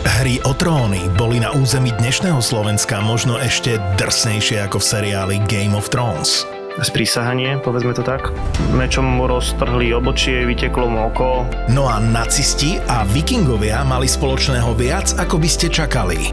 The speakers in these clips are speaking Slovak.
Hry o tróny boli na území dnešného Slovenska možno ešte drsnejšie ako v seriáli Game of Thrones sprísahanie, povedzme to tak. Mečom mu roztrhli obočie, vyteklo mu oko. No a nacisti a vikingovia mali spoločného viac, ako by ste čakali.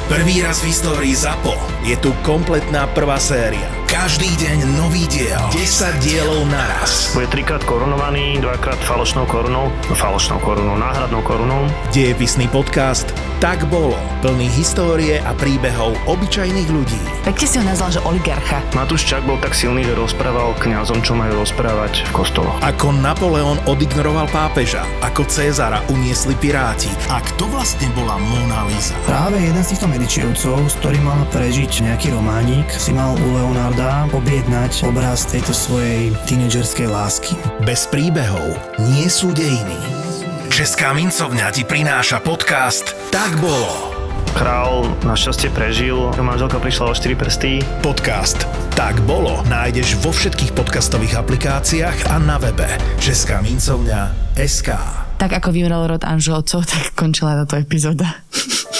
Prvý raz v histórii ZAPO je tu kompletná prvá séria. Každý deň nový diel. 10 dielov naraz. Bude trikrát korunovaný, dvakrát falošnou korunou, no falošnou korunou, náhradnou korunou. Dejepisný podcast Tak bolo. Plný histórie a príbehov obyčajných ľudí. Pekne si ho nazval, že oligarcha. Matúš Čak bol tak silný, že rozprával kňazom, čo majú rozprávať v kostoloch. Ako Napoleon odignoroval pápeža, ako Cezara uniesli piráti a kto vlastne bola Mona Lisa. Práve jeden z týchto medičievcov, s ktorým mal prežiť nejaký románik, si mal u Leonarda objednať obraz tejto svojej tínedžerskej lásky. Bez príbehov nie sú dejiny. Česká mincovňa ti prináša podcast Tak bolo. Král našťastie prežil, manželka prišla o 4 prsty. Podcast Tak bolo nájdeš vo všetkých podcastových aplikáciách a na webe Česká mincovňa SK. Tak ako vymrel rod Anželcov, tak končila táto epizóda.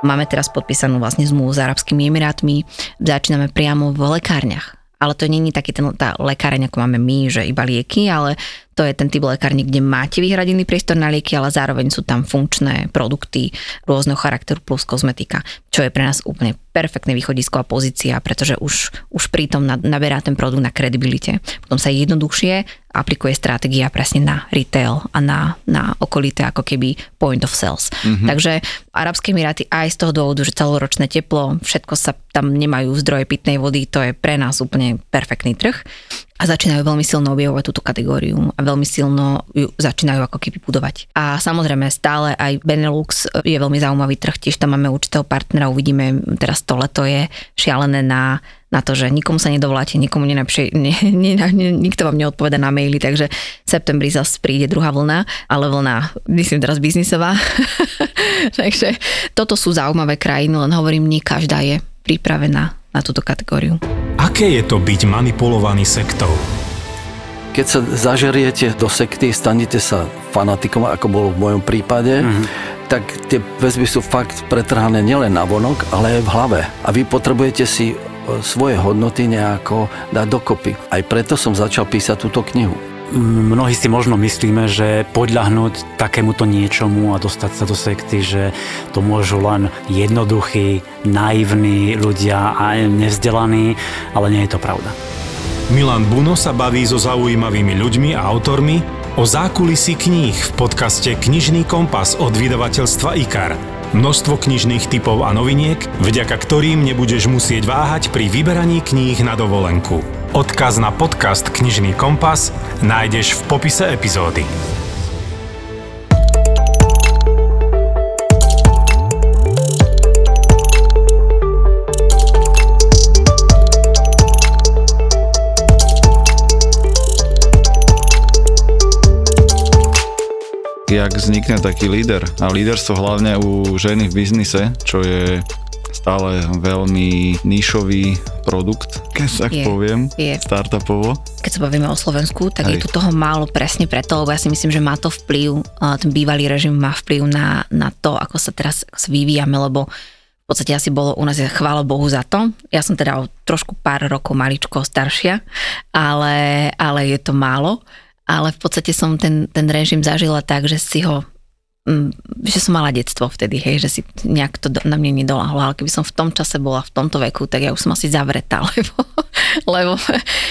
Máme teraz podpísanú vlastne zmluvu s Arabskými Emirátmi, začíname priamo v lekárniach. Ale to není taký ten, tá lekáreň, ako máme my, že iba lieky, ale to je ten typ lekárny, kde máte vyhradený priestor na lieky, ale zároveň sú tam funkčné produkty rôzneho charakteru plus kozmetika, čo je pre nás úplne perfektné východisko a pozícia, pretože už, už pritom naberá ten produkt na kredibilite. Potom sa jednoduchšie aplikuje stratégia presne na retail a na, na okolité ako keby point of sales. Mm-hmm. Takže Arabské Emiráty aj z toho dôvodu, že celoročné teplo, všetko sa tam nemajú zdroje pitnej vody, to je pre nás úplne perfektný trh a začínajú veľmi silno objavovať túto kategóriu a veľmi silno ju začínajú ako keby budovať. A samozrejme stále aj Benelux je veľmi zaujímavý trh, tiež tam máme určitého partnera, uvidíme, teraz to leto je šialené na na to, že nikomu sa nedovoláte, nikomu nenapšie, ne, ne, ne, nikto vám neodpoveda na maily, takže v septembri zase príde druhá vlna, ale vlna, myslím teraz biznisová. takže toto sú zaujímavé krajiny, len hovorím, nie každá je pripravená na túto kategóriu. Aké je to byť manipulovaný sektou? Keď sa zažeriete do sekty, stanete sa fanatikom, ako bolo v mojom prípade, mm-hmm. tak tie väzby sú fakt pretrhané nielen na vonok, ale aj v hlave. A vy potrebujete si e, svoje hodnoty nejako dať dokopy. Aj preto som začal písať túto knihu mnohí si možno myslíme, že podľahnúť takémuto niečomu a dostať sa do sekty, že to môžu len jednoduchí, naivní ľudia a nevzdelaní, ale nie je to pravda. Milan Buno sa baví so zaujímavými ľuďmi a autormi o zákulisí kníh v podcaste Knižný kompas od vydavateľstva IKAR. Množstvo knižných typov a noviniek, vďaka ktorým nebudeš musieť váhať pri vyberaní kníh na dovolenku. Odkaz na podcast Knižný kompas nájdeš v popise epizódy. Jak vznikne taký líder. A líderstvo hlavne u ženy v biznise, čo je stále veľmi nišový produkt, keď tak je, poviem, je. startupovo. Keď sa bavíme o Slovensku, tak Hej. je tu toho málo presne preto, lebo ja si myslím, že má to vplyv, ten bývalý režim má vplyv na, na to, ako sa teraz vyvíjame, lebo v podstate asi bolo u nás, chvála Bohu za to. Ja som teda o trošku pár rokov maličko staršia, ale, ale je to málo. Ale v podstate som ten, ten režim zažila tak, že si ho Mm, že som mala detstvo vtedy, hej, že si nejak to na mne nedolahlo, ale keby som v tom čase bola v tomto veku, tak ja už som asi zavretá, lebo, lebo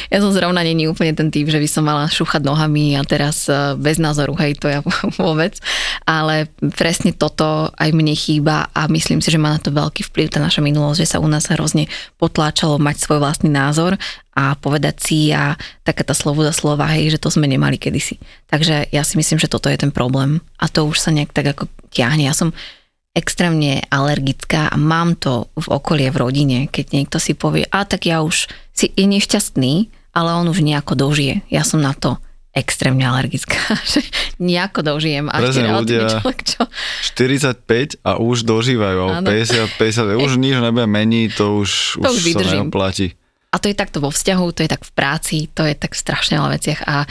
ja som zrovna není úplne ten typ, že by som mala šúchať nohami a teraz e, bez názoru, hej, to ja vôbec, ale presne toto aj mne chýba a myslím si, že má na to veľký vplyv tá naša minulosť, že sa u nás hrozne potláčalo mať svoj vlastný názor a povedať si a taká tá sloboda slova, hej, že to sme nemali kedysi. Takže ja si myslím, že toto je ten problém a to už sa nejak tak ako ťahne. Ja som extrémne alergická a mám to v okolie, v rodine, keď niekto si povie, a tak ja už si je nešťastný, ale on už nejako dožije. Ja som na to extrémne alergická, že nejako dožijem. A Prezne ľudia človek, čo... 45 a už dožívajú, 50, 50, už nič nebude meniť, to už, to už, už sa neoplatí. A to je takto vo vzťahu, to je tak v práci, to je tak v strašne veľa veciach a,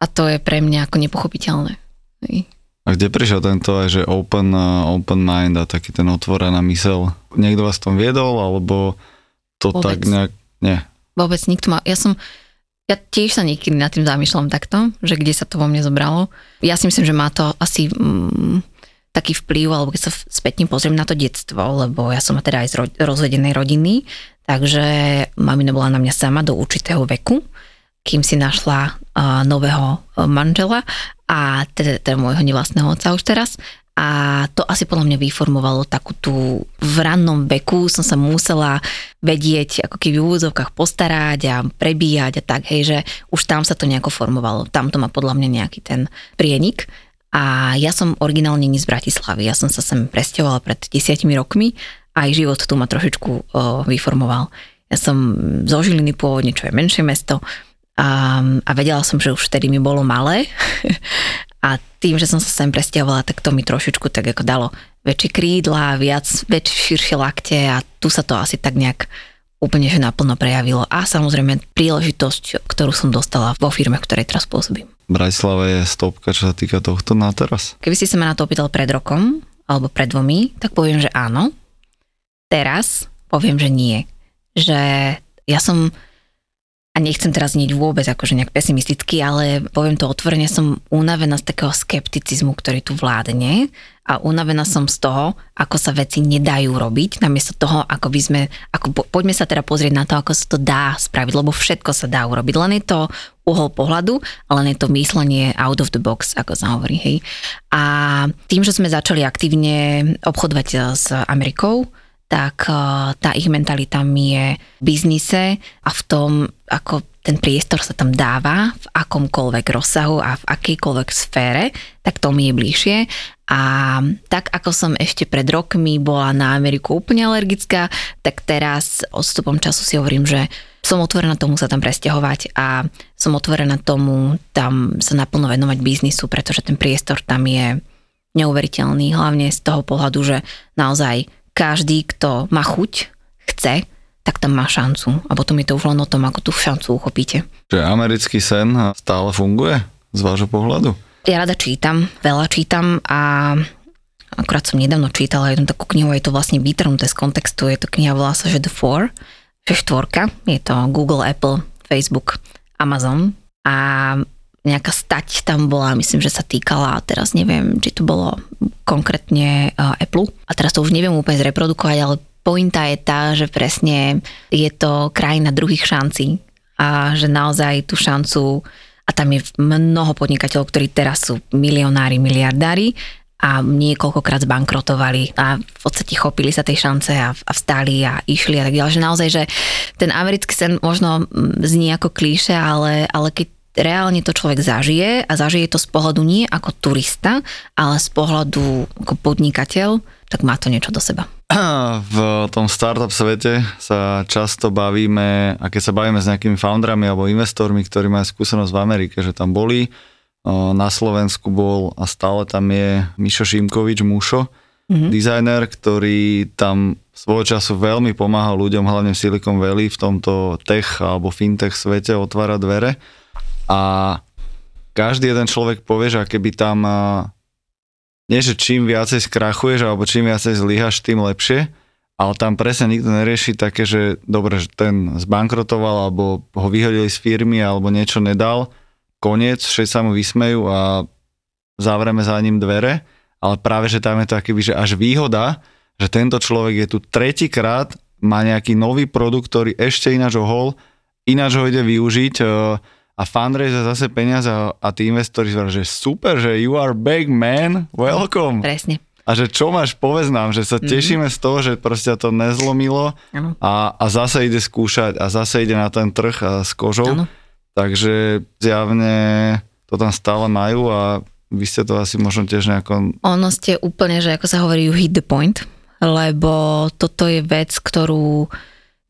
a to je pre mňa ako nepochopiteľné. A kde prišiel tento aj, že open, uh, open mind a taký ten otvorená mysel? Niekto vás tom viedol, alebo to Vôbec. tak nejak... Nie. Vôbec nikto ma... Ja som... Ja tiež sa niekedy nad tým zamýšľam takto, že kde sa to vo mne zobralo. Ja si myslím, že má to asi mm, taký vplyv, alebo keď sa spätne pozriem na to detstvo, lebo ja som teda aj z ro- rozvedenej rodiny, Takže mamina bola na mňa sama do určitého veku, kým si našla uh, nového manžela a teda, teda môjho nevlastného otca už teraz. A to asi podľa mňa vyformovalo takú tú, v rannom veku som sa musela vedieť, ako keby v úvodzovkách postarať a prebíjať a tak, hej, že už tam sa to nejako formovalo. Tam to má podľa mňa nejaký ten prienik. A ja som originálne nie z Bratislavy, ja som sa sem presťahovala pred desiatimi rokmi aj život tu ma trošičku vyformoval. Ja som zo Žiliny pôvodne, čo je menšie mesto a, a vedela som, že už vtedy mi bolo malé a tým, že som sa sem presťahovala, tak to mi trošičku tak ako dalo väčšie krídla, viac, väčšie širšie lakte a tu sa to asi tak nejak úplne že naplno prejavilo. A samozrejme príležitosť, ktorú som dostala vo firme, v ktorej teraz pôsobím. Bratislava je stopka, čo sa týka tohto na teraz? Keby si sa ma na to opýtal pred rokom, alebo pred dvomi, tak poviem, že áno, teraz poviem, že nie. Že ja som, a nechcem teraz znieť vôbec akože nejak pesimisticky, ale poviem to otvorene, som unavená z takého skepticizmu, ktorý tu vládne a unavená som z toho, ako sa veci nedajú robiť, namiesto toho, ako by sme, ako po, poďme sa teda pozrieť na to, ako sa to dá spraviť, lebo všetko sa dá urobiť, len je to uhol pohľadu, ale je to myslenie out of the box, ako sa hovorí, hej. A tým, že sme začali aktívne obchodovať s Amerikou, tak eh, tá ich mentalita mi je v biznise a v tom, ako ten priestor sa tam dáva v akomkoľvek rozsahu a v akejkoľvek sfére, tak to mi je bližšie. A tak ako som ešte pred rokmi bola na Ameriku úplne alergická, tak teraz odstupom času si hovorím, že som otvorená tomu sa tam presťahovať a som otvorená tomu tam sa naplno venovať biznisu, pretože ten priestor tam je neuveriteľný, hlavne z toho pohľadu, že naozaj každý, kto má chuť, chce, tak tam má šancu. A potom je to už len o tom, ako tú šancu uchopíte. Čiže americký sen stále funguje z vášho pohľadu? Ja rada čítam, veľa čítam a akurát som nedávno čítala jednu takú knihu, je to vlastne vytrhnuté z kontextu, je to kniha, volá sa, že The Four, že štvorka, je to Google, Apple, Facebook, Amazon a nejaká stať tam bola, myslím, že sa týkala, teraz neviem, či to bolo konkrétne uh, Apple. A teraz to už neviem úplne zreprodukovať, ale pointa je tá, že presne je to krajina druhých šancí a že naozaj tú šancu a tam je mnoho podnikateľov, ktorí teraz sú milionári, miliardári a niekoľkokrát zbankrotovali a v podstate chopili sa tej šance a, a vstali a išli a tak ďalej. Že naozaj, že ten americký sen možno mm, znie ako klíše, ale, ale keď reálne to človek zažije a zažije to z pohľadu nie ako turista, ale z pohľadu ako podnikateľ, tak má to niečo do seba. V tom startup svete sa často bavíme, a keď sa bavíme s nejakými foundrami alebo investormi, ktorí majú skúsenosť v Amerike, že tam boli, na Slovensku bol a stále tam je Mišo Šimkovič, Mušo, mm-hmm. dizajner, ktorý tam svojho času veľmi pomáhal ľuďom, hlavne v Silicon Valley, v tomto tech alebo fintech svete otvára dvere a každý jeden človek povie, že keby tam nie, že čím viacej skrachuješ alebo čím viacej zlyhaš, tým lepšie, ale tam presne nikto nerieši také, že dobre, že ten zbankrotoval alebo ho vyhodili z firmy alebo niečo nedal, koniec, všetci sa mu vysmejú a zavreme za ním dvere, ale práve, že tam je to akýby, že až výhoda, že tento človek je tu tretíkrát, má nejaký nový produkt, ktorý ešte ináč ohol, ináč ho ide využiť, a fundraiser zase peniaze a, tí investori že super, že you are big man, welcome. Presne. a že čo máš, povedz nám, že sa Mhm. tešíme z toho, že proste to nezlomilo a, a zase ide skúšať a zase ide na ten trh a s kožou. Áno. Takže zjavne to tam stále majú a vy ste to asi možno tiež nejako... Ono ste úplne, že ako sa hovorí, you hit the point, lebo toto je vec, ktorú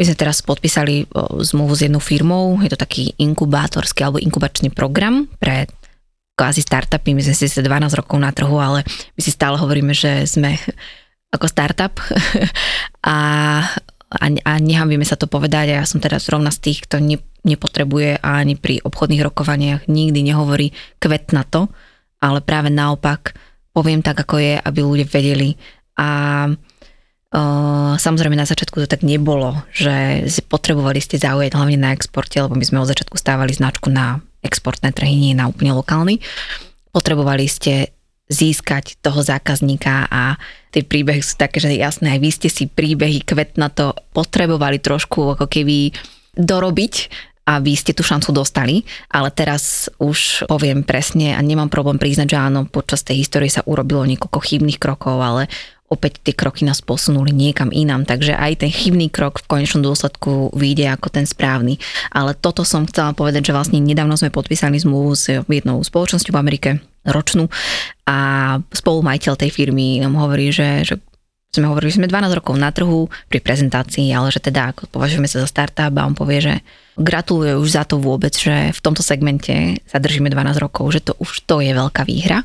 my sme teraz podpísali zmluvu s jednou firmou, je to taký inkubátorský alebo inkubačný program pre kvázi startupy, my sme si 12 rokov na trhu, ale my si stále hovoríme, že sme ako startup. A, a, a nehambíme sa to povedať. A ja som teraz zrovna z tých, kto ne, nepotrebuje ani pri obchodných rokovaniach nikdy nehovorí kvet na to, ale práve naopak poviem tak, ako je, aby ľudia vedeli. A samozrejme na začiatku to tak nebolo, že potrebovali ste zaujať hlavne na exporte, lebo my sme od začiatku stávali značku na exportné trhy, nie na úplne lokálny. Potrebovali ste získať toho zákazníka a tie príbehy sú také, že jasné, aj vy ste si príbehy kvet na to potrebovali trošku ako keby dorobiť a vy ste tú šancu dostali, ale teraz už poviem presne a nemám problém priznať, že áno, počas tej histórie sa urobilo niekoľko chybných krokov, ale opäť tie kroky nás posunuli niekam inám, takže aj ten chybný krok v konečnom dôsledku vyjde ako ten správny. Ale toto som chcela povedať, že vlastne nedávno sme podpísali zmluvu s jednou spoločnosťou v Amerike, ročnú, a spolumajiteľ tej firmy nám hovorí, že, že sme hovorili, že sme 12 rokov na trhu pri prezentácii, ale že teda ako považujeme sa za startup a on povie, že gratuluje už za to vôbec, že v tomto segmente sa držíme 12 rokov, že to už to je veľká výhra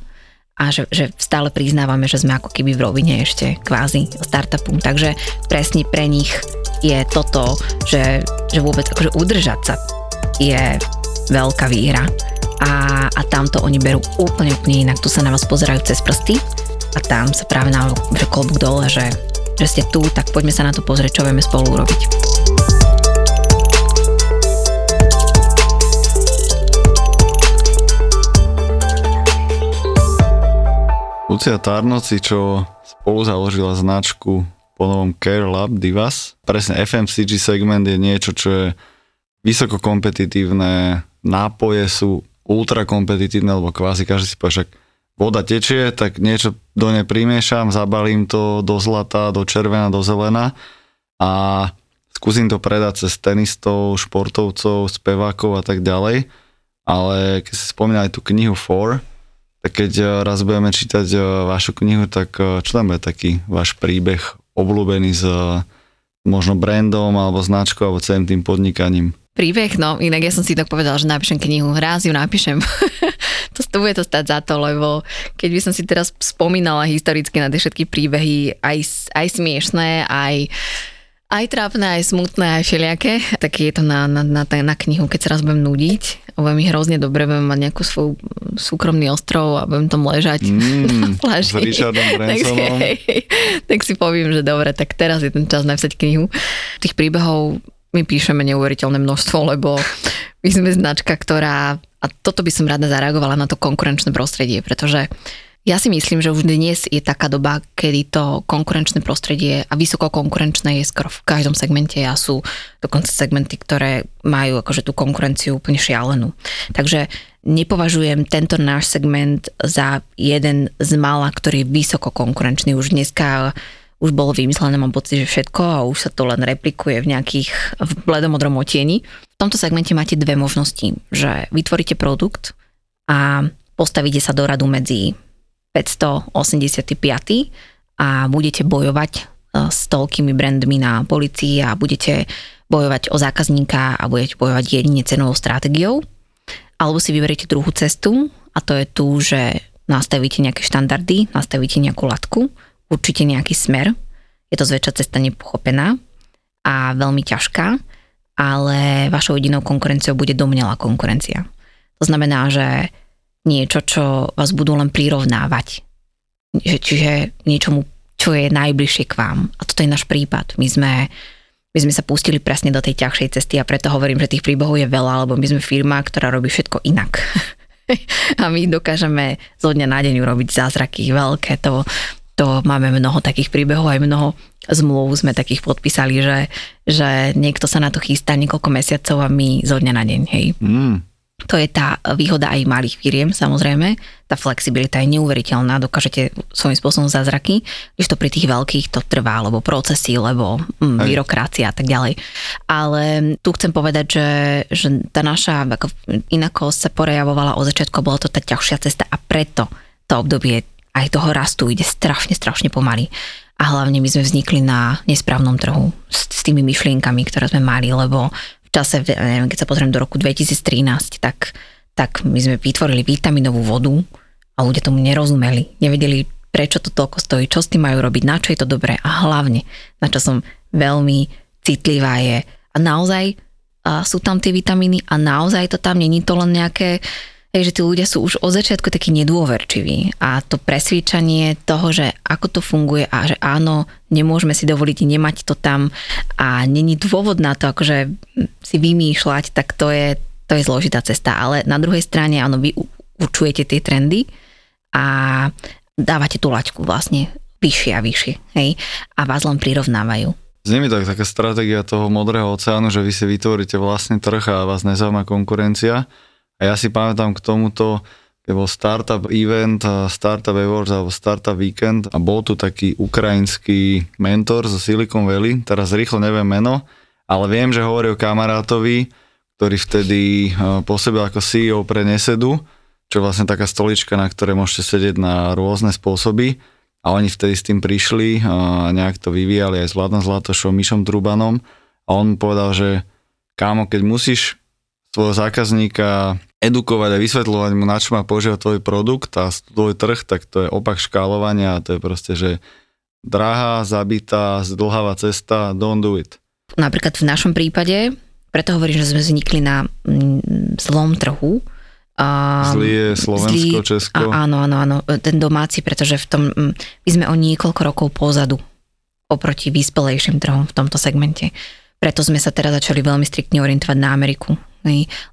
a že, že stále priznávame, že sme ako keby v rovine ešte kvázi startupu. Takže presne pre nich je toto, že, že vôbec akože udržať sa je veľká výhra. A, a tamto oni berú úplne, úplne inak. Tu sa na vás pozerajú cez prsty a tam sa práve na klobúk dole, že, že ste tu, tak poďme sa na to pozrieť, čo vieme spolu urobiť. Lucia Tarnoci, čo spolu založila značku po novom Care Lab Divas. Presne FMCG segment je niečo, čo je vysoko kompetitívne, nápoje sú ultra kompetitívne, lebo kvázi každý si povie, však voda tečie, tak niečo do nej primiešam, zabalím to do zlata, do červená, do zelena a skúsim to predať cez tenistov, športovcov, spevákov a tak ďalej. Ale keď si spomínali tú knihu 4, tak keď eh, raz budeme čítať eh, vašu knihu, tak eh, čo tam bude taký váš príbeh obľúbený s možno brandom alebo značkou alebo celým tým podnikaním? Príbeh, no inak ja som si tak povedala, že napíšem knihu, raz ju napíšem. to, to bude to stať za to, lebo keď by som si teraz spomínala historicky na tie všetky príbehy, aj, aj smiešné, aj aj trápne, aj smutné, aj všelijaké, tak je to na, na, na, na knihu, keď sa raz budem nudiť, budem mi hrozne dobre, budem mať nejakú svoj súkromný ostrov a budem tam ležať Mm, na pláži. s Richardom tak, si, tak si poviem, že dobre, tak teraz je ten čas napísať knihu. Tých príbehov my píšeme neuveriteľné množstvo, lebo my sme značka, ktorá, a toto by som rada zareagovala na to konkurenčné prostredie, pretože ja si myslím, že už dnes je taká doba, kedy to konkurenčné prostredie a vysoko konkurenčné je skoro v každom segmente a sú dokonca segmenty, ktoré majú akože tú konkurenciu úplne šialenú. Takže nepovažujem tento náš segment za jeden z mála, ktorý je vysoko konkurenčný. Už dneska už bolo vymyslené, mám pocit, že všetko a už sa to len replikuje v nejakých v bledomodrom otieni. V tomto segmente máte dve možnosti, že vytvoríte produkt a postavíte sa do radu medzi 585 a budete bojovať e, s toľkými brandmi na policii a budete bojovať o zákazníka a budete bojovať jedine cenovou stratégiou. Alebo si vyberiete druhú cestu a to je tu, že nastavíte nejaké štandardy, nastavíte nejakú latku, určite nejaký smer. Je to zväčša cesta nepochopená a veľmi ťažká, ale vašou jedinou konkurenciou bude domnelá konkurencia. To znamená, že niečo, čo vás budú len prirovnávať. Že, čiže niečomu, čo je najbližšie k vám. A toto je náš prípad. My sme, my sme sa pustili presne do tej ťažšej cesty a preto hovorím, že tých príbehov je veľa, lebo my sme firma, ktorá robí všetko inak. a my dokážeme zo dňa na deň urobiť zázraky veľké. To, to máme mnoho takých príbehov, aj mnoho zmluv sme takých podpísali, že, že niekto sa na to chystá niekoľko mesiacov a my zo dňa na deň, hej. Mm, To je tá výhoda aj malých firiem, samozrejme. Tá flexibilita je neuveriteľná, dokážete svojím spôsobom zázraky, když to pri tých veľkých to trvá, lebo procesy, lebo mm, byrokracia a tak ďalej. Ale tu chcem povedať, že, že tá naša ako, inakosť sa porejavovala od začiatku, bola to tá ťažšia cesta a preto to obdobie aj toho rastu ide strašne, strašne pomaly. A hlavne my sme vznikli na nesprávnom trhu s, s tými myšlienkami, ktoré sme mali, lebo čase, neviem, keď sa pozriem do roku 2013, tak, tak my sme vytvorili vitaminovú vodu a ľudia tomu nerozumeli. Nevedeli, prečo to toľko stojí, čo s tým majú robiť, na čo je to dobré a hlavne, na čo som veľmi citlivá je. A naozaj a sú tam tie vitamíny a naozaj to tam není to len nejaké Hej, že tí ľudia sú už od začiatku takí nedôverčiví a to presvíčanie toho, že ako to funguje a že áno, nemôžeme si dovoliť nemať to tam a není dôvod na to akože si vymýšľať, tak to je, to je zložitá cesta. Ale na druhej strane, áno, vy určujete tie trendy a dávate tú laťku vlastne vyššie a vyššie, hej, a vás len prirovnávajú. Znie mi tak taká stratégia toho modrého oceánu, že vy si vytvoríte vlastný trh a vás nezaujíma konkurencia a ja si pamätám k tomuto, keď bol startup event, startup awards alebo startup weekend a bol tu taký ukrajinský mentor zo Silicon Valley, teraz rýchlo neviem meno, ale viem, že hovorí o kamarátovi, ktorý vtedy pôsobil ako CEO pre Nesedu, čo je vlastne taká stolička, na ktorej môžete sedieť na rôzne spôsoby. A oni vtedy s tým prišli a nejak to vyvíjali aj s Vladom Zlatošom, Mišom Trubanom a on povedal, že kámo, keď musíš svojho zákazníka edukovať a vysvetľovať mu, na čo má používať tvoj produkt a tvoj trh, tak to je opak škálovania a to je proste, že drahá, zabitá, zdlhavá cesta, don't do it. Napríklad v našom prípade, preto hovorím, že sme vznikli na mm, zlom trhu, a, zlý je Slovensko, zlý, Česko. A, áno, áno, áno, ten domáci, pretože v tom, mm, my sme o niekoľko rokov pozadu oproti vyspelejším trhom v tomto segmente. Preto sme sa teraz začali veľmi striktne orientovať na Ameriku,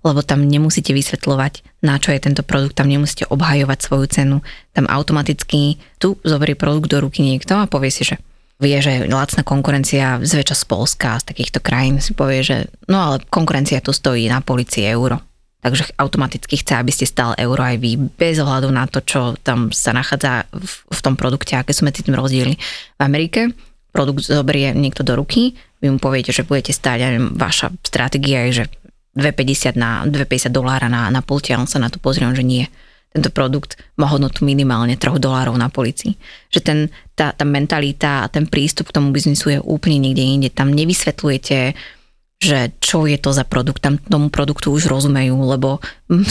lebo tam nemusíte vysvetľovať, na čo je tento produkt, tam nemusíte obhajovať svoju cenu. Tam automaticky tu zoberie produkt do ruky niekto a povie si, že vie, že lacná konkurencia zväčša z Polska, z takýchto krajín si povie, že no ale konkurencia tu stojí na policii euro. Takže automaticky chce, aby ste stále euro aj vy, bez ohľadu na to, čo tam sa nachádza v, v tom produkte, aké sú medzi tým rozdiely. V Amerike produkt zoberie niekto do ruky, vy mu poviete, že budete stáť, a vaša stratégia je, že 2,50 na 2,50 dolára na, na pulte a on sa na to pozrie, že nie. Tento produkt má hodnotu minimálne 3 dolárov na policii. Že ten, tá, tá mentalita a ten prístup k tomu biznisu je úplne niekde inde. Tam nevysvetľujete, že čo je to za produkt, tam tomu produktu už rozumejú, lebo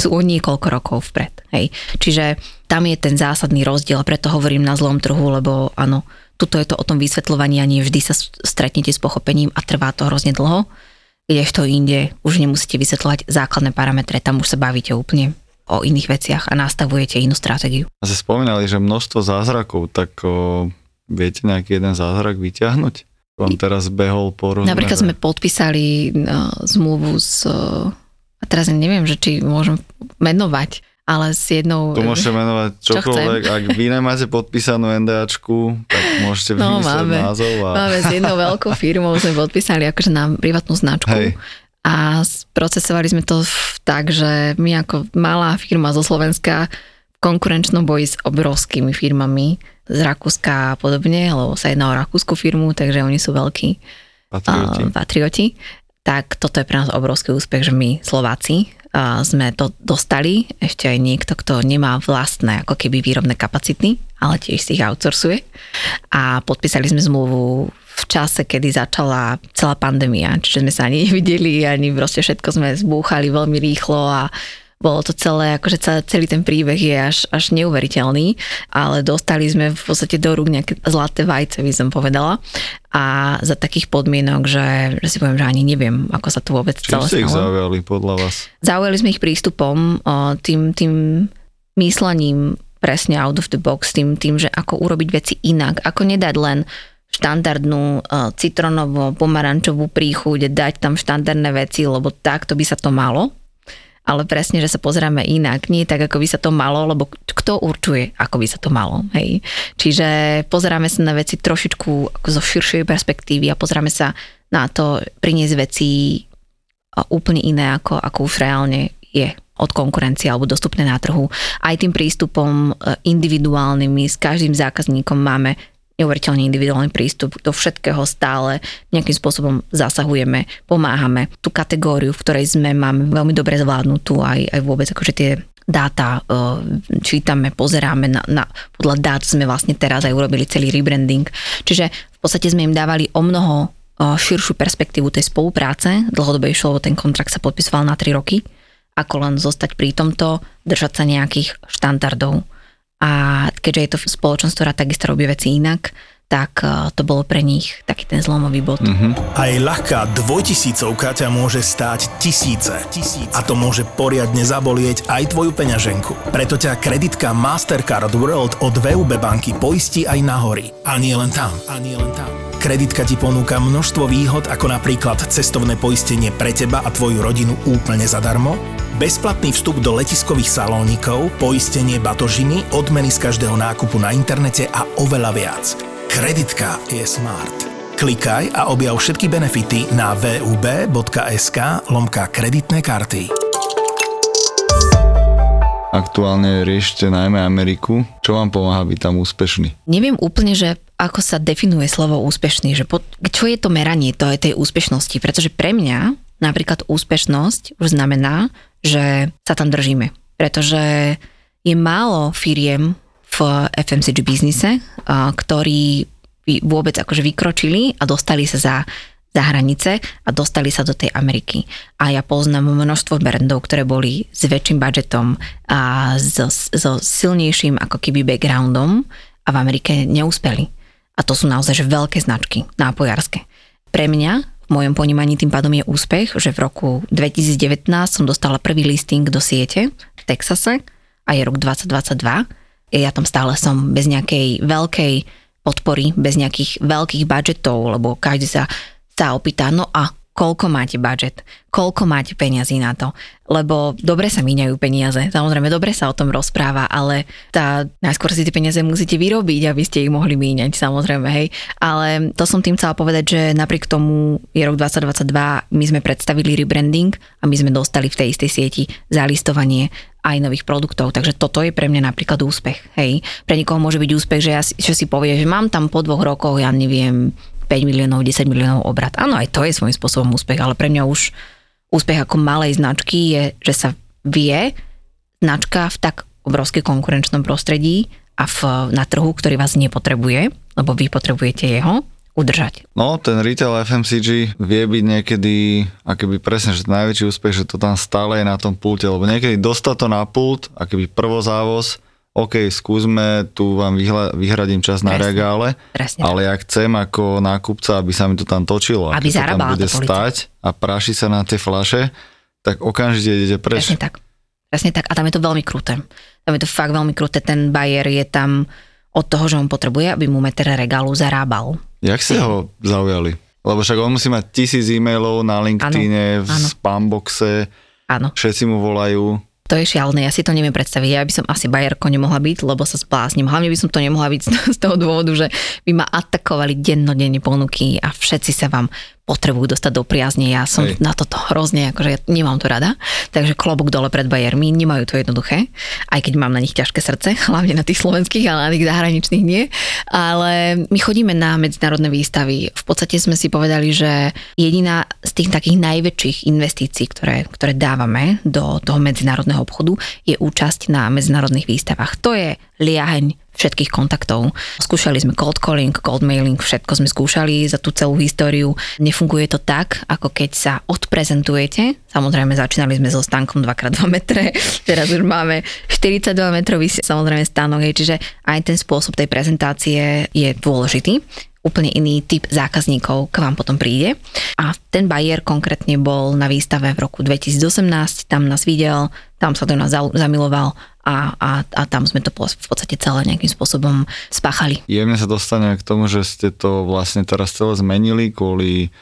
sú o niekoľko rokov vpred. Hej. Čiže tam je ten zásadný rozdiel, preto hovorím na zlom trhu, lebo áno, tuto je to o tom vysvetľovaní a nie vždy sa stretnete s pochopením a trvá to hrozne dlho kdežto inde už nemusíte vysvetľovať základné parametre, tam už sa bavíte úplne o iných veciach a nastavujete inú stratégiu. A ste spomínali, že množstvo zázrakov, tak o, viete nejaký jeden zázrak vyťahnuť? Vám teraz behol po Napríklad sme podpísali uh, zmluvu s, uh, a teraz neviem, že či môžem menovať, ale s jednou... Tu môžete menovať čokoľvek, čo ak vy nemáte podpísanú NDAčku, tak môžete no, máme, názov. A... Máme s jednou veľkou firmou, sme podpísali akože na privátnu značku. Hej. A procesovali sme to tak, že my ako malá firma zo Slovenska v konkurenčnom boji s obrovskými firmami z Rakúska a podobne, lebo sa jedná o rakúsku firmu, takže oni sú veľkí patrioti. Uh, patrioti. Tak toto je pre nás obrovský úspech, že my Slováci sme to dostali, ešte aj niekto, kto nemá vlastné ako keby výrobné kapacity, ale tiež si ich outsourcuje. A podpísali sme zmluvu v čase, kedy začala celá pandémia, čiže sme sa ani nevideli, ani proste všetko sme zbúchali veľmi rýchlo a bolo to celé, akože celý ten príbeh je až, až neuveriteľný, ale dostali sme v podstate do rúk nejaké zlaté vajce, by som povedala. A za takých podmienok, že, že si poviem, že ani neviem, ako sa to vôbec Čiže celé ste ich zaujali podľa vás? Zaujali sme ich prístupom, tým, tým myslením presne out of the box, tým, tým, že ako urobiť veci inak, ako nedať len štandardnú uh, citronovo pomarančovú príchuť, dať tam štandardné veci, lebo takto by sa to malo ale presne, že sa pozeráme inak, nie tak, ako by sa to malo, lebo kto určuje, ako by sa to malo. Hej. Čiže pozeráme sa na veci trošičku ako zo širšej perspektívy a pozeráme sa na to priniesť veci úplne iné, ako, ako už reálne je od konkurencie alebo dostupné na trhu. Aj tým prístupom e, individuálnymi s každým zákazníkom máme neuveriteľne individuálny prístup do všetkého stále nejakým spôsobom zasahujeme, pomáhame. Tú kategóriu, v ktorej sme, máme veľmi dobre zvládnutú aj, aj vôbec akože tie dáta uh, čítame, pozeráme na, na, podľa dát sme vlastne teraz aj urobili celý rebranding. Čiže v podstate sme im dávali o mnoho uh, širšiu perspektívu tej spolupráce, dlhodobejšiu, lebo ten kontrakt sa podpisoval na 3 roky, ako len zostať pri tomto, držať sa nejakých štandardov. A keďže je to spoločnosť, ktorá takisto robí veci inak, tak e, to bolo pre nich taký ten zlomový bod. Mm-hmm. Aj ľahká dvojtisícovka ťa môže stáť tisíce. tisíce. A to môže poriadne zabolieť aj tvoju peňaženku. Preto ťa kreditka Mastercard World od VUB banky poistí aj na hory. A nie len tam. A nie len tam. Kreditka ti ponúka množstvo výhod, ako napríklad cestovné poistenie pre teba a tvoju rodinu úplne zadarmo, bezplatný vstup do letiskových salónikov, poistenie batožiny, odmeny z každého nákupu na internete a oveľa viac. Kreditka je smart. Klikaj a objav všetky benefity na vub.sk lomka kreditné karty. Aktuálne riešte najmä Ameriku. Čo vám pomáha byť tam úspešný? Neviem úplne, že ako sa definuje slovo úspešný, že pod, čo je to meranie to je tej úspešnosti, pretože pre mňa napríklad úspešnosť už znamená, že sa tam držíme. Pretože je málo firiem v FMCG biznise, ktorí vôbec akože vykročili a dostali sa za, za hranice a dostali sa do tej Ameriky. A ja poznám množstvo brandov, ktoré boli s väčším budžetom a so, so silnejším ako keby backgroundom a v Amerike neúspeli. A to sú naozaj že veľké značky nápojárske. Pre mňa v mojom ponímaní tým pádom je úspech, že v roku 2019 som dostala prvý listing do siete v Texase a je rok 2022 ja tam stále som bez nejakej veľkej podpory, bez nejakých veľkých budžetov, lebo každý sa, sa opýta, no a koľko máte budget, koľko máte peniazy na to. Lebo dobre sa míňajú peniaze, samozrejme dobre sa o tom rozpráva, ale tá, najskôr si tie peniaze musíte vyrobiť, aby ste ich mohli míňať, samozrejme, hej. Ale to som tým chcela povedať, že napriek tomu je rok 2022, my sme predstavili rebranding a my sme dostali v tej istej sieti zalistovanie aj nových produktov. Takže toto je pre mňa napríklad úspech. Hej. Pre niekoho môže byť úspech, že, ja, že si povie, že mám tam po dvoch rokoch, ja neviem, 5 miliónov, 10 miliónov obrat. Áno, aj to je svojím spôsobom úspech, ale pre mňa už úspech ako malej značky je, že sa vie značka v tak obrovskej konkurenčnom prostredí a v, na trhu, ktorý vás nepotrebuje, lebo vy potrebujete jeho, udržať. No, ten retail FMCG vie byť niekedy, akoby presne, že najväčší úspech, že to tam stále je na tom pulte, lebo niekedy dostať to na pult, akoby prvozávoz, OK, skúsme, tu vám vyhla, vyhradím čas presne, na regále, presne. ale ja chcem ako nákupca, aby sa mi to tam točilo, aby to tam bude stať a praši sa na tie flaše, tak okamžite idete preč. Presne tak. Presne tak. A tam je to veľmi kruté. Tam je to fakt veľmi kruté. Ten buyer je tam od toho, že on potrebuje, aby mu meter regálu zarábal. Jak ste ho zaujali? Lebo však on musí mať tisíc e-mailov na LinkedIne, v spamboxe, ano. všetci mu volajú. To je šialené, ja si to neviem predstaviť. Ja by som asi bajerko nemohla byť, lebo sa splásnim. Hlavne by som to nemohla byť z toho dôvodu, že by ma atakovali dennodenne ponuky a všetci sa vám potrebujú dostať do priazne. Ja som Hej. na toto hrozne, akože ja nemám to rada. Takže klobúk dole pred Bajermi, nemajú to jednoduché, aj keď mám na nich ťažké srdce, hlavne na tých slovenských, ale na tých zahraničných nie. Ale my chodíme na medzinárodné výstavy. V podstate sme si povedali, že jediná z tých takých najväčších investícií, ktoré, ktoré dávame do toho medzinárodného obchodu, je účasť na medzinárodných výstavách. To je liaheň všetkých kontaktov. Skúšali sme cold calling, cold mailing, všetko sme skúšali za tú celú históriu. Nefunguje to tak, ako keď sa odprezentujete. Samozrejme, začínali sme so stánkom 2x2 metre, teraz už máme 42 metrový samozrejme stánok, čiže aj ten spôsob tej prezentácie je dôležitý úplne iný typ zákazníkov k vám potom príde. A ten Bayer konkrétne bol na výstave v roku 2018, tam nás videl, tam sa do nás zamiloval a, a, a tam sme to v podstate celé nejakým spôsobom spáchali. Jemne sa dostane k tomu, že ste to vlastne teraz celé zmenili kvôli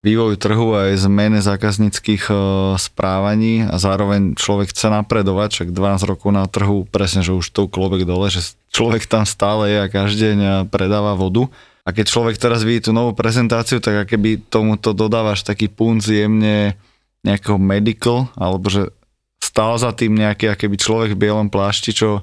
vývoju trhu a aj zmene zákazníckých e, správaní a zároveň človek chce napredovať, však 12 rokov na trhu, presne, že už to klobek dole, že človek tam stále je a každý deň predáva vodu a keď človek teraz vidí tú novú prezentáciu, tak keby tomuto dodávaš taký punc jemne nejakého medical, alebo že stál za tým nejaký akéby človek v bielom plášti, čo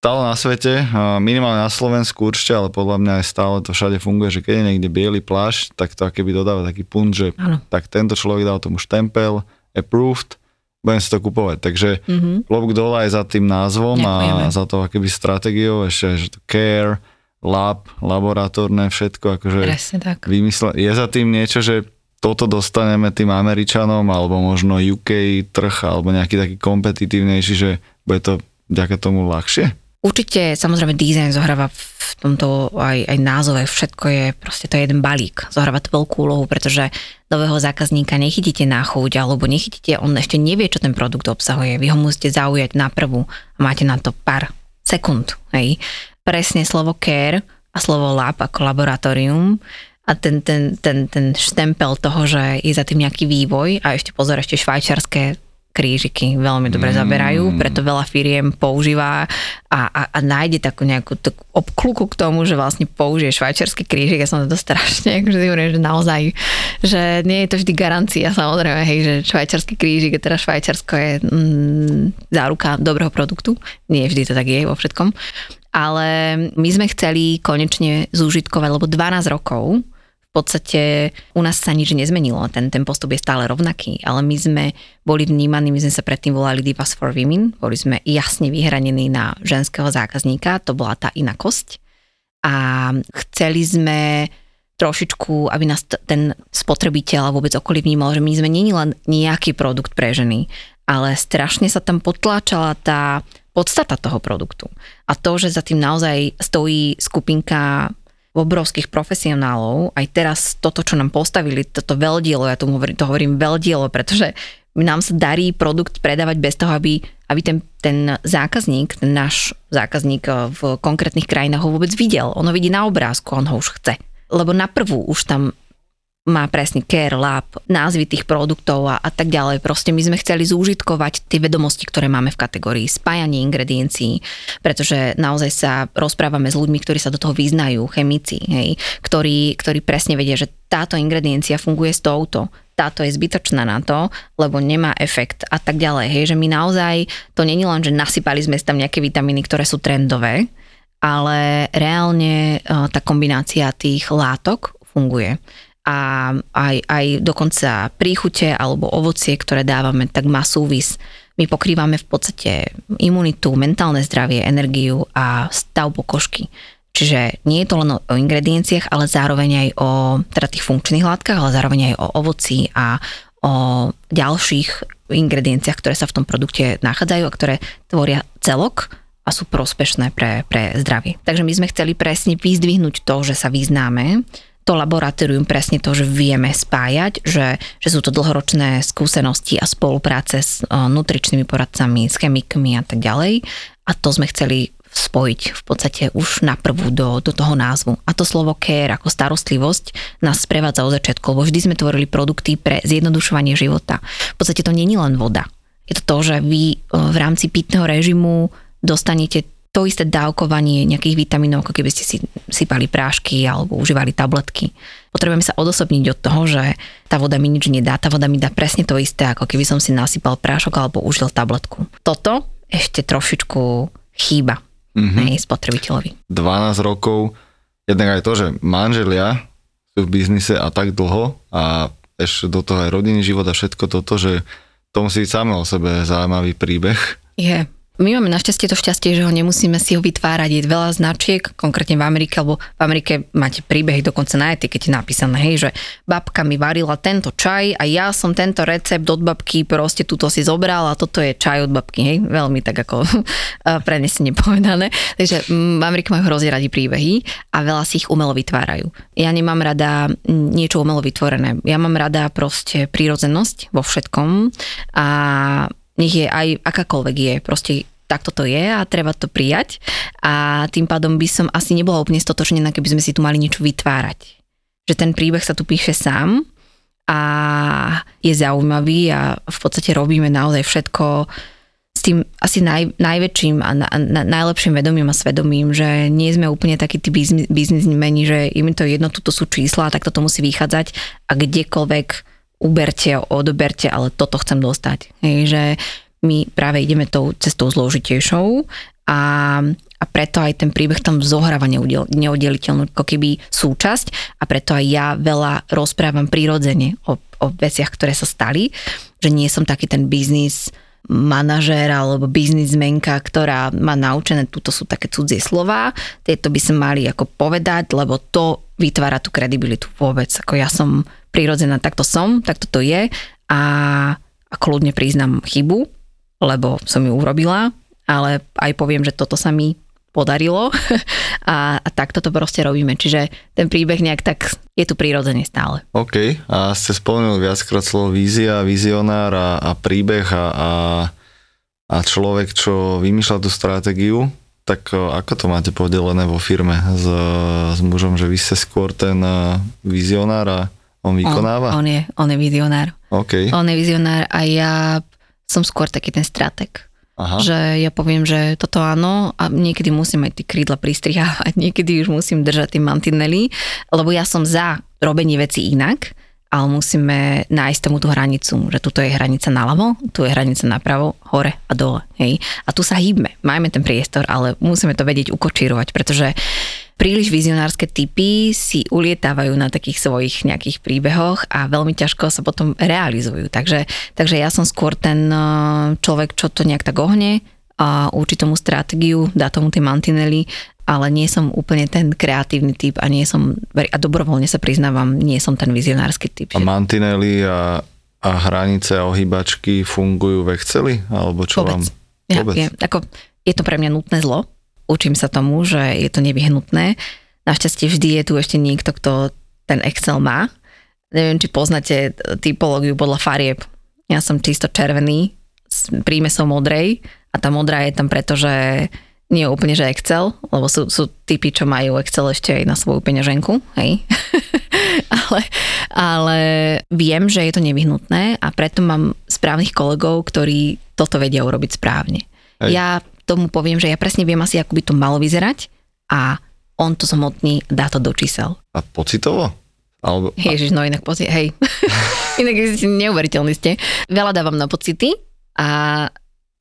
stále na svete, minimálne na Slovensku určite, ale podľa mňa aj stále to všade funguje, že keď je niekde biely plášť, tak to keby dodáva taký punt, že ano. tak tento človek dal tomu štempel, approved, budem si to kupovať. Takže mm-hmm. klobúk dole aj za tým názvom Ďakujeme. a za to akéby stratégiou, ešte že to care, lab, laboratórne, všetko akože tak. vymysle. Je za tým niečo, že toto dostaneme tým Američanom alebo možno UK trh alebo nejaký taký kompetitívnejší, že bude to vďaka tomu ľahšie? Určite samozrejme design zohráva v tomto aj, aj názove, všetko je proste to je jeden balík. Zohráva to veľkú úlohu, pretože nového zákazníka nechytíte na chuť alebo nechytíte, on ešte nevie, čo ten produkt obsahuje. Vy ho musíte zaujať na prvú a máte na to pár sekúnd. Hej. Presne slovo care a slovo lab ako laboratórium a ten, ten, ten, ten štempel toho, že je za tým nejaký vývoj a ešte pozor, ešte švajčiarske krížiky veľmi dobre mm. zaberajú, preto veľa firiem používa a, a, a nájde takú nejakú takú obkluku k tomu, že vlastne použije švajčiarsky krížik. Ja som to strašne, akože si hovorím, že naozaj, že nie je to vždy garancia, samozrejme, hej, že švajčiarsky krížik, a teda Švajčiarsko je mm, záruka dobrého produktu. Nie vždy to tak je vo všetkom. Ale my sme chceli konečne zúžitkovať, lebo 12 rokov podstate u nás sa nič nezmenilo, ten, ten postup je stále rovnaký, ale my sme boli vnímaní, my sme sa predtým volali Divas for Women, boli sme jasne vyhranení na ženského zákazníka, to bola tá inakosť a chceli sme trošičku, aby nás ten spotrebiteľ a vôbec okolí vnímal, že my sme nie len nejaký produkt pre ženy, ale strašne sa tam potláčala tá podstata toho produktu. A to, že za tým naozaj stojí skupinka obrovských profesionálov, aj teraz toto, čo nám postavili, toto veľdielo, ja tomu hovorím, to hovorím veľdielo, pretože nám sa darí produkt predávať bez toho, aby, aby ten, ten zákazník, ten náš zákazník eh, v konkrétnych krajinách ho vôbec videl. On ho vidí na obrázku, on ho už chce. Lebo na prvú už tam má presný care lab, názvy tých produktov a, a tak ďalej. Proste my sme chceli zúžitkovať tie vedomosti, ktoré máme v kategórii spájanie ingrediencií, pretože naozaj sa rozprávame s ľuďmi, ktorí sa do toho vyznajú, chemici, hej, ktorí, ktorí presne vedia, že táto ingrediencia funguje s touto, táto je zbytočná na to, lebo nemá efekt a tak ďalej. Hej, že my naozaj, to není len, že nasypali sme tam nejaké vitamíny, ktoré sú trendové, ale reálne tá kombinácia tých látok funguje a aj, aj dokonca príchute alebo ovocie, ktoré dávame, tak má súvis. My pokrývame v podstate imunitu, mentálne zdravie, energiu a stav pokožky. Čiže nie je to len o ingredienciách, ale zároveň aj o teda tých funkčných látkach, ale zároveň aj o ovoci a o ďalších ingredienciách, ktoré sa v tom produkte nachádzajú a ktoré tvoria celok a sú prospešné pre, pre zdravie. Takže my sme chceli presne vyzdvihnúť to, že sa vyznáme to laboratórium presne to, že vieme spájať, že, že sú to dlhoročné skúsenosti a spolupráce s nutričnými poradcami, s chemikmi a tak ďalej. A to sme chceli spojiť v podstate už na prvú do, do toho názvu. A to slovo care ako starostlivosť nás sprevádza od začiatku, lebo vždy sme tvorili produkty pre zjednodušovanie života. V podstate to je len voda. Je to to, že vy v rámci pitného režimu dostanete to isté dávkovanie nejakých vitamínov, ako keby ste si sypali prášky alebo užívali tabletky. Potrebujeme sa odosobniť od toho, že tá voda mi nič nedá, tá voda mi dá presne to isté, ako keby som si nasypal prášok alebo užil tabletku. Toto ešte trošičku chýba mm-hmm. spotrebiteľovi. 12 rokov, jednak aj to, že manželia sú v biznise a tak dlho a ešte do toho aj rodinný život a všetko toto, že to musí byť samé o sebe zaujímavý príbeh. Je. My máme našťastie to šťastie, že ho nemusíme si ho vytvárať. Je veľa značiek, konkrétne v Amerike, alebo v Amerike máte príbehy dokonca na etikete napísané, hej, že babka mi varila tento čaj a ja som tento recept od babky proste túto si zobral a toto je čaj od babky, hej, veľmi tak ako prenesene povedané. Takže mm, v Amerike majú hrozne radi príbehy a veľa si ich umelo vytvárajú. Ja nemám rada niečo umelo vytvorené. Ja mám rada proste prírodzenosť vo všetkom a nech je aj akákoľvek je, proste takto to je a treba to prijať a tým pádom by som asi nebola úplne stotočnená, keby sme si tu mali niečo vytvárať. Že ten príbeh sa tu píše sám a je zaujímavý a v podstate robíme naozaj všetko s tým asi naj, najväčším a na, na, najlepším vedomím a svedomím, že nie sme úplne takí tí biznismeni, že im to jedno, tuto sú čísla, tak toto musí vychádzať a kdekoľvek uberte, odberte, ale toto chcem dostať. Hej, že My práve ideme tou cestou zložitejšou a, a preto aj ten príbeh tam zohráva neudel, neoddeliteľnú ako keby súčasť a preto aj ja veľa rozprávam prirodzene o, o veciach, ktoré sa stali, že nie som taký ten biznis manažér alebo biznismenka, ktorá má naučené, tuto sú také cudzie slova, tieto by sa mali ako povedať, lebo to vytvára tú kredibilitu vôbec. Ako ja som prirodzená, takto som, takto to je a, a kľudne priznám chybu, lebo som ju urobila, ale aj poviem, že toto sa mi podarilo a, a takto to proste robíme. Čiže ten príbeh nejak tak je tu prirodzene stále. OK. A ste spomenuli viackrát slovo vízia, vizionár a, a príbeh a, a, a človek, čo vymýšľa tú stratégiu, tak ako to máte podelené vo firme s, s mužom, že vy ste skôr ten vizionár a on vykonáva? On, on, je, on je vizionár. OK. On je vizionár a ja som skôr taký ten strateg. Aha. Že ja poviem, že toto áno a niekedy musím aj tie krídla pristrihávať, niekedy už musím držať tie mantinely, lebo ja som za robenie veci inak, ale musíme nájsť tomu tú hranicu, že tuto je hranica naľavo, tu je hranica napravo, hore a dole. Hej. A tu sa hýbme, máme ten priestor, ale musíme to vedieť ukočírovať, pretože príliš vizionárske typy si ulietávajú na takých svojich nejakých príbehoch a veľmi ťažko sa potom realizujú. Takže, takže ja som skôr ten eh, človek, čo to nejak tak ohne a učí tomu stratégiu, dá tomu tie mantinely, ale nie som úplne ten kreatívny typ a nie som, a dobrovoľne sa priznávam, nie som ten vizionársky typ. A mantinely a, a hranice a ohýbačky fungujú v Exceli? Alebo čo Vôbec. vám? Ja, Je, ako, je to pre mňa nutné zlo, učím sa tomu, že je to nevyhnutné. Našťastie vždy je tu ešte niekto, kto ten Excel má. Neviem, či poznáte typológiu podľa farieb. Ja som čisto červený, príjme som modrej a tá modrá je tam preto, že nie je úplne, že Excel, lebo sú, sú typy, čo majú Excel ešte aj na svoju peňaženku, hej. ale, ale viem, že je to nevyhnutné a preto mám správnych kolegov, ktorí toto vedia urobiť správne. Hej. Ja tomu poviem, že ja presne viem asi, ako by to malo vyzerať a on to zhmotní, dá to do čísel. A pocitovo? Alebo... Ježiš, no inak pocit, hej. inak neuveriteľní ste. Veľa dávam na pocity a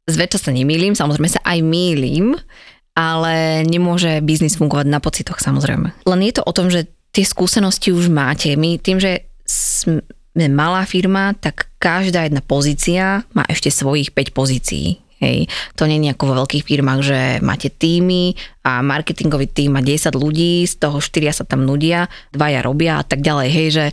zväčša sa nemýlim, samozrejme sa aj mýlim, ale nemôže biznis fungovať na pocitoch samozrejme. Len je to o tom, že tie skúsenosti už máte. My tým, že sme malá firma, tak každá jedna pozícia má ešte svojich 5 pozícií. Hej. To nie je ako vo veľkých firmách, že máte týmy a marketingový tým má 10 ľudí, z toho 4 sa tam nudia, dvaja robia a tak ďalej. Hej, že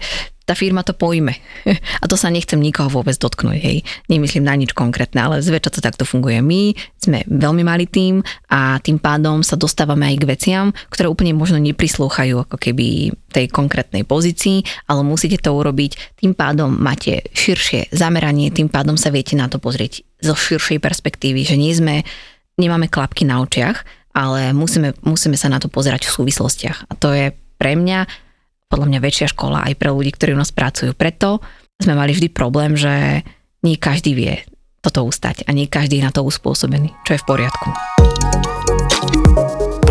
tá firma to pojme. A to sa nechcem nikoho vôbec dotknúť, hej. Nemyslím na nič konkrétne, ale zväčša to takto funguje. My sme veľmi malý tým a tým pádom sa dostávame aj k veciam, ktoré úplne možno neprislúchajú ako keby tej konkrétnej pozícii, ale musíte to urobiť. Tým pádom máte širšie zameranie, tým pádom sa viete na to pozrieť zo širšej perspektívy, že nie sme, nemáme klapky na očiach, ale musíme, musíme sa na to pozerať v súvislostiach. A to je pre mňa podľa mňa väčšia škola aj pre ľudí, ktorí u nás pracujú. Preto sme mali vždy problém, že nie každý vie toto ustať a nie každý je na to uspôsobený, čo je v poriadku.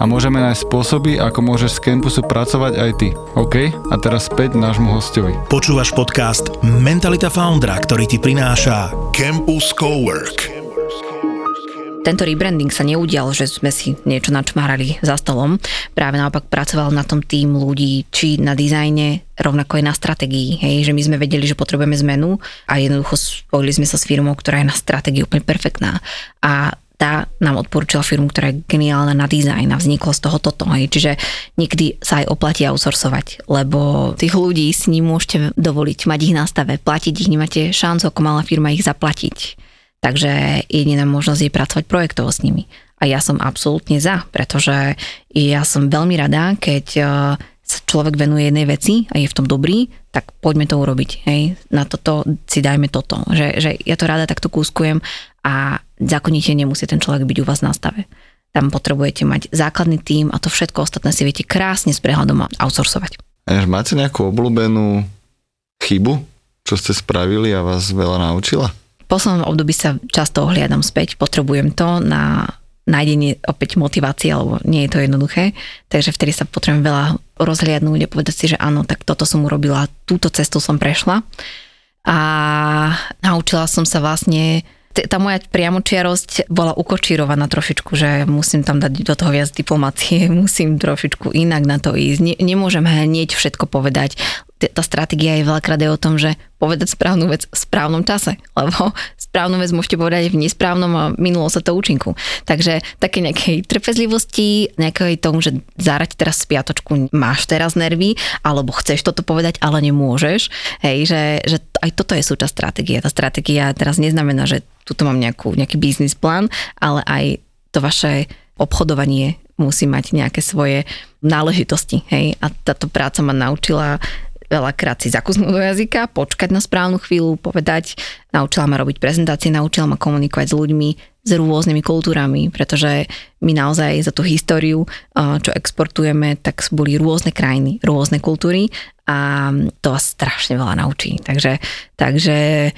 a môžeme nájsť spôsoby, ako môžeš z campusu pracovať aj ty. OK? A teraz späť nášmu hostovi. Počúvaš podcast Mentalita Foundra, ktorý ti prináša Campus Cowork. Tento rebranding sa neudial, že sme si niečo načmárali za stolom. Práve naopak pracoval na tom tým ľudí, či na dizajne, rovnako aj na stratégii. Hej, že my sme vedeli, že potrebujeme zmenu a jednoducho spojili sme sa s firmou, ktorá je na stratégii úplne perfektná. A tá nám odporúčila firmu, ktorá je geniálna na dizajn a vzniklo z toho toto. Hej. Čiže niekedy sa aj oplatí outsourcovať, lebo tých ľudí si ním môžete dovoliť, mať ich na stave, platiť ich, nemáte šancu ako malá firma ich zaplatiť. Takže jediná možnosť je pracovať projektovo s nimi. A ja som absolútne za, pretože ja som veľmi rada, keď eh, sa človek venuje jednej veci a je v tom dobrý, tak poďme to urobiť. Hej. Na toto si dajme toto. Že, že ja to rada takto kúskujem a zákonite nemusí ten človek byť u vás na stave. Tam potrebujete mať základný tím a to všetko ostatné si viete krásne s prehľadom outsourcovať. A máte nejakú obľúbenú chybu, čo ste spravili a vás veľa naučila? V poslednom období sa často ohliadam späť, potrebujem to na nájdenie opäť motivácie, alebo nie je to jednoduché. Takže vtedy sa potrebujem veľa rozhliadnúť a povedať si, že áno, tak toto som urobila, túto cestu som prešla. A naučila som sa vlastne tá moja priamočiarosť bola ukočírovaná trošičku, že musím tam dať do toho viac diplomácie, musím trošičku inak na to ísť. Ne, nemôžem hneď všetko povedať, tá stratégia je veľakrát aj o tom, že povedať správnu vec v správnom čase, lebo správnu vec môžete povedať v nesprávnom a minulo sa to účinku. Takže také nejakej trpezlivosti, nejakej tomu, že zárať teraz spiatočku, máš teraz nervy, alebo chceš toto povedať, ale nemôžeš. Hej, že, že aj toto je súčasť stratégie. Tá stratégia teraz neznamená, že tuto mám nejakú, nejaký biznis plán, ale aj to vaše obchodovanie musí mať nejaké svoje náležitosti. Hej? A táto práca ma naučila veľakrát si zakúsnúť do jazyka, počkať na správnu chvíľu, povedať, naučila ma robiť prezentácie, naučila ma komunikovať s ľuďmi, s rôznymi kultúrami, pretože my naozaj za tú históriu, čo exportujeme, tak boli rôzne krajiny, rôzne kultúry a to vás strašne veľa naučí. Takže, takže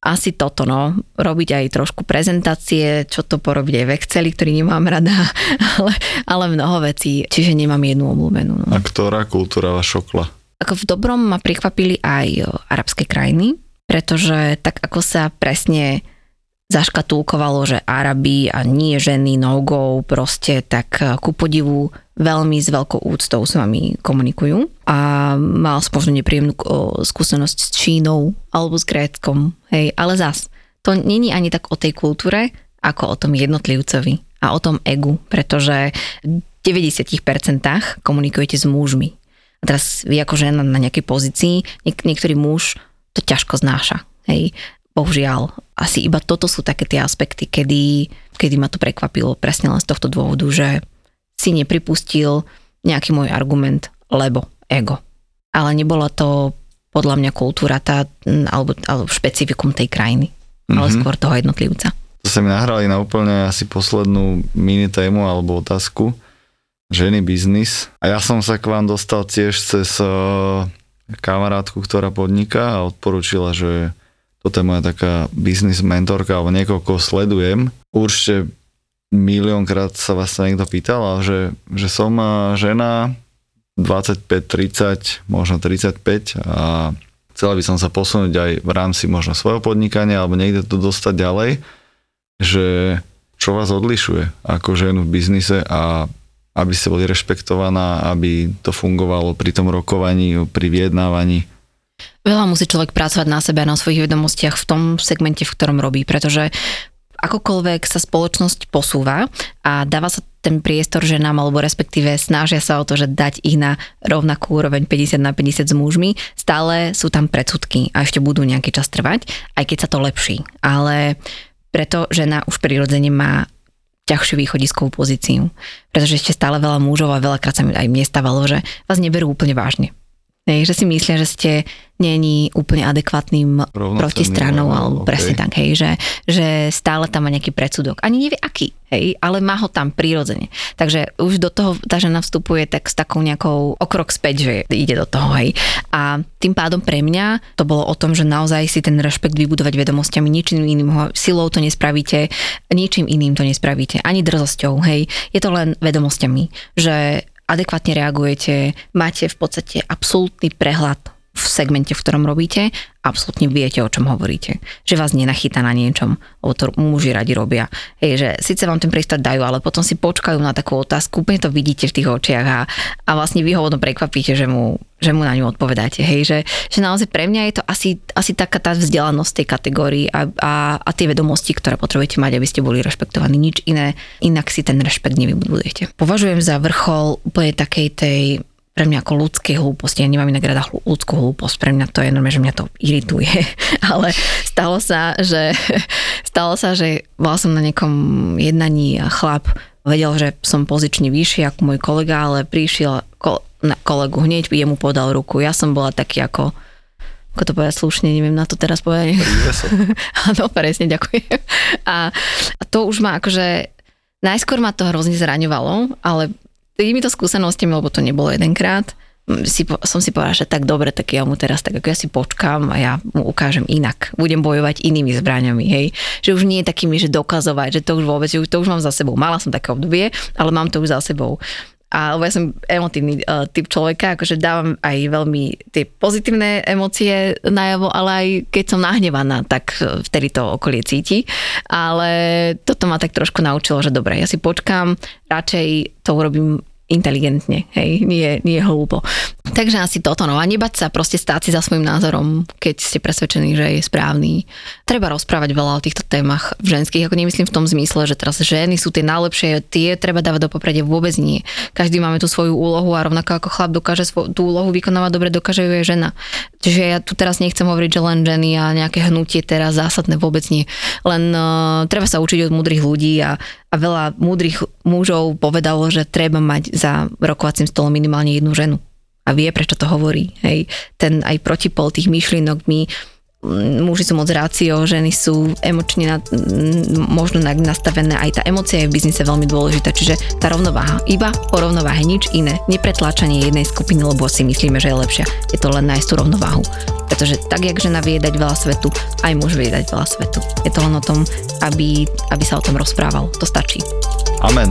asi toto, no, robiť aj trošku prezentácie, čo to porobiť aj v Exceli, ktorý nemám rada, ale, ale mnoho vecí, čiže nemám jednu obľúbenú. No. A ktorá kultúra vás šokla? Ako v dobrom ma prekvapili aj arabské krajiny, pretože tak ako sa presne zaškatulkovalo, že Arabi a nie ženy, no go, proste tak ku podivu veľmi s veľkou úctou s vami komunikujú. A mal som možno nepríjemnú skúsenosť s Čínou alebo s Gréckom, hej, ale zas, to není ani tak o tej kultúre, ako o tom jednotlivcovi a o tom egu, pretože v 90% komunikujete s mužmi. A teraz vy ako žena na nejakej pozícii, niek- niektorý muž to ťažko znáša. Hej. Bohužiaľ, asi iba toto sú také tie aspekty, kedy, kedy ma to prekvapilo presne len z tohto dôvodu, že si nepripustil nejaký môj argument, lebo ego. Ale nebola to podľa mňa kultúra tá, alebo, alebo špecifikum tej krajiny, mm-hmm. ale mhm. skôr toho jednotlivca. To sa mi nahrali na úplne asi poslednú mini tému alebo otázku ženy biznis. A ja som sa k vám dostal tiež cez uh, kamarátku, ktorá podniká a odporúčila, že toto je moja taká biznis mentorka alebo niekoho, koho sledujem. Určite miliónkrát sa vás niekto pýtal, že, že som žena 25, 30, možno 35 a chcela by som sa posunúť aj v rámci možno svojho podnikania alebo niekde to dostať ďalej, že čo vás odlišuje ako ženu v biznise a aby ste boli rešpektovaná, aby to fungovalo pri tom rokovaní, pri vyjednávaní? Veľa musí človek pracovať na sebe a na svojich vedomostiach v tom segmente, v ktorom robí, pretože akokoľvek sa spoločnosť posúva a dáva sa ten priestor ženám, alebo respektíve snažia sa o to, že dať ich na rovnakú úroveň 50 na 50 s mužmi, stále sú tam predsudky a ešte budú nejaký čas trvať, aj keď sa to lepší. Ale preto žena už prirodzene má ťažšiu východiskovú pozíciu. Pretože ešte stále veľa mužov a veľakrát sa mi aj mne stávalo, že vás neberú úplne vážne. Hej, že si myslia, že ste není úplne adekvátnym protistranou, alebo okay. presne tak, hej, že, že stále tam má nejaký predsudok. Ani nevie aký, hej, ale má ho tam prírodzene. Takže už do toho tá žena vstupuje tak s takou nejakou okrok späť, že ide do toho, hej. A tým pádom pre mňa to bolo o tom, že naozaj si ten rešpekt vybudovať vedomosťami, ničím iným ho, silou to nespravíte, ničím iným to nespravíte, ani drzosťou, hej. Je to len vedomosťami, že adekvátne reagujete, máte v podstate absolútny prehľad v segmente, v ktorom robíte, absolútne viete, o čom hovoríte. Že vás nenachytá na niečom, lebo to muži radi robia. Hej, že síce vám ten priestor dajú, ale potom si počkajú na takú otázku, úplne to vidíte v tých očiach a, a vlastne vy ho prekvapíte, že mu, že mu na ňu odpovedáte. Hej, že, že naozaj pre mňa je to asi, asi taká tá vzdelanosť tej kategórii a, a, a tie vedomosti, ktoré potrebujete mať, aby ste boli rešpektovaní. Nič iné, inak si ten rešpekt nevybudujete. Považujem za vrchol úplne takej tej pre mňa ako ľudskej hlúposti. Ja nemám inak rada ľudskú hlúposť. Pre mňa to je normálne, že mňa to irituje. Ale stalo sa, že, stalo sa, že bola som na nejakom jednaní a chlap vedel, že som pozične vyšší ako môj kolega, ale prišiel, na kolegu, hneď jemu podal ruku. Ja som bola taký ako, ako to povedať slušne, neviem na to teraz povedať. Áno, presne, ďakujem. A, a to už ma akože, najskôr ma to hrozne zraňovalo, ale týmito skúsenostiami, lebo to nebolo jedenkrát, si, som si povedala, že tak dobre, tak ja mu teraz tak ako ja si počkám a ja mu ukážem inak. Budem bojovať inými zbraňami, hej. Že už nie je takými, že dokazovať, že to už vôbec, to už mám za sebou. Mala som také obdobie, ale mám to už za sebou. A lebo ja som emotívny uh, typ človeka, akože dávam aj veľmi tie pozitívne emócie najavo, ale aj keď som nahnevaná, tak e, vtedy to okolie cíti. Ale toto ma tak trošku naučilo, že dobre, ja si počkám, radšej to urobím inteligentne, hej, nie, nie hlúpo. Takže asi toto, no a nebať sa, proste stáť si za svojím názorom, keď ste presvedčení, že je správny. Treba rozprávať veľa o týchto témach ženských, ako nemyslím v tom zmysle, že teraz ženy sú tie najlepšie, tie treba dávať do popredia, vôbec nie. Každý máme tú svoju úlohu a rovnako ako chlap dokáže svoj, tú úlohu vykonávať dobre, dokáže ju aj žena. Čiže ja tu teraz nechcem hovoriť, že len ženy a nejaké hnutie teraz zásadné, vôbec nie. Len uh, treba sa učiť od múdrych ľudí a, a veľa múdrych mužov povedalo, že treba mať za rokovacím stolom minimálne jednu ženu. A vie, prečo to hovorí. Hej. Ten aj protipol tých myšlienok my mm, muži sú moc rácio, ženy sú emočne na, možno nastavené, aj tá emocia je v biznise veľmi dôležitá, čiže tá rovnováha, iba o rovnováhe, nič iné, nepretláčanie jednej skupiny, lebo si myslíme, že je lepšia, je to len nájsť tú rovnováhu. Pretože tak, jak žena vie dať veľa svetu, aj muž vie dať veľa svetu. Je to len o tom, aby, aby sa o tom rozprával. To stačí. Amen.